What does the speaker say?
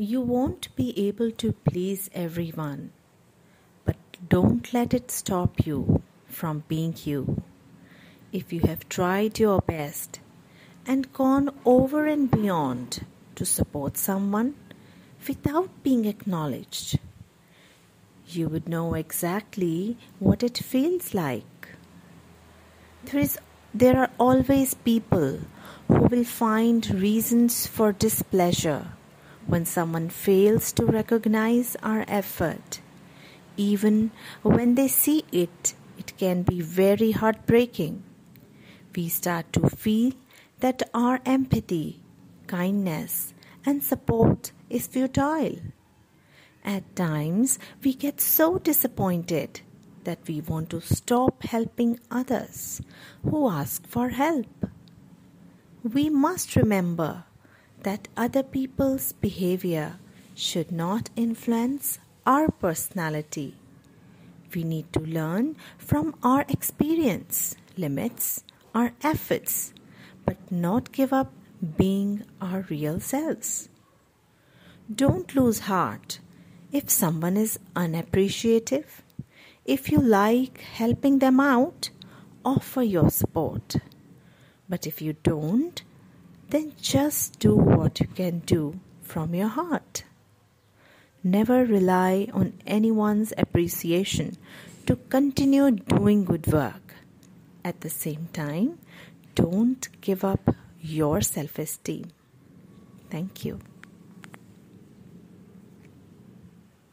You won't be able to please everyone, but don't let it stop you from being you. If you have tried your best and gone over and beyond to support someone without being acknowledged, you would know exactly what it feels like. There, is, there are always people who will find reasons for displeasure when someone fails to recognize our effort. Even when they see it, it can be very heartbreaking. We start to feel that our empathy, kindness, and support is futile. At times, we get so disappointed that we want to stop helping others who ask for help. We must remember that other people's behavior should not influence our personality. We need to learn from our experience, limits, our efforts, but not give up being our real selves. Don't lose heart if someone is unappreciative. If you like helping them out, offer your support. But if you don't, then just do what you can do from your heart. Never rely on anyone's appreciation to continue doing good work. At the same time, don't give up your self esteem. Thank you.